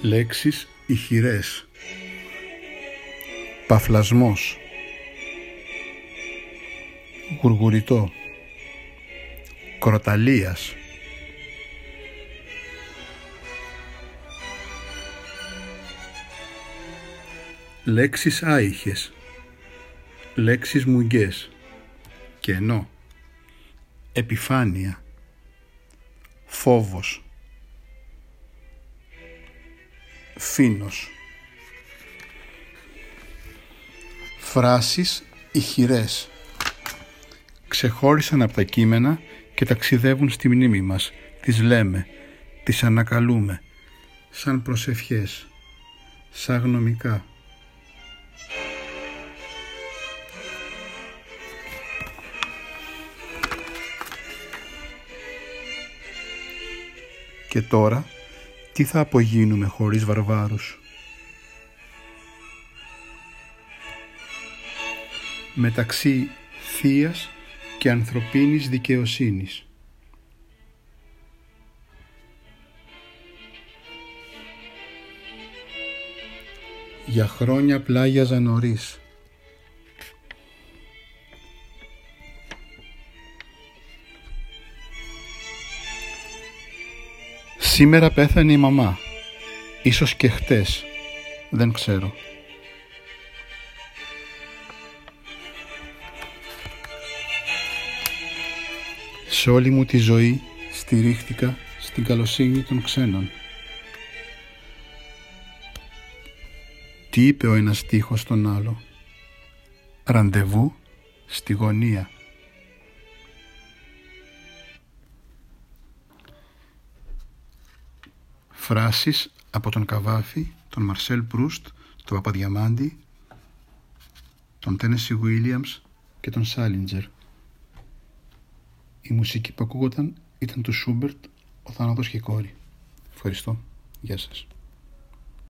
Λέξεις ηχηρές. Παφλασμός. Γουργουριτό. Κροταλίας. Λέξεις άϊχες Λέξεις μουγγές Κενό. Επιφάνεια. Φόβος Φίνος Φράσεις ηχηρές Ξεχώρισαν από τα κείμενα και ταξιδεύουν στη μνήμη μας. Τις λέμε, τις ανακαλούμε, σαν προσευχές, σαν γνωμικά. Και τώρα, τι θα απογίνουμε χωρίς βαρβάρους; Μεταξύ θείας και ανθρωπίνης δικαιοσύνης. Για χρόνια πλάγιαζα νωρίς. Σήμερα πέθανε η μαμά. Ίσως και χτες. Δεν ξέρω. Σε όλη μου τη ζωή στηρίχτηκα στην καλοσύνη των ξένων. Τι είπε ο ένας στίχος στον άλλο; Ραντεβού στη γωνία. Φράσεις από τον Καβάφη, τον Μαρσέλ Προύστ, τον Παπαδιαμάντη, τον Τένεσι Βίλιαμς και τον Σάλιντζερ. Η μουσική που ακούγονταν ήταν του Σούμπερτ, ο θάνατος και η κόρη. Ευχαριστώ. Γεια σας.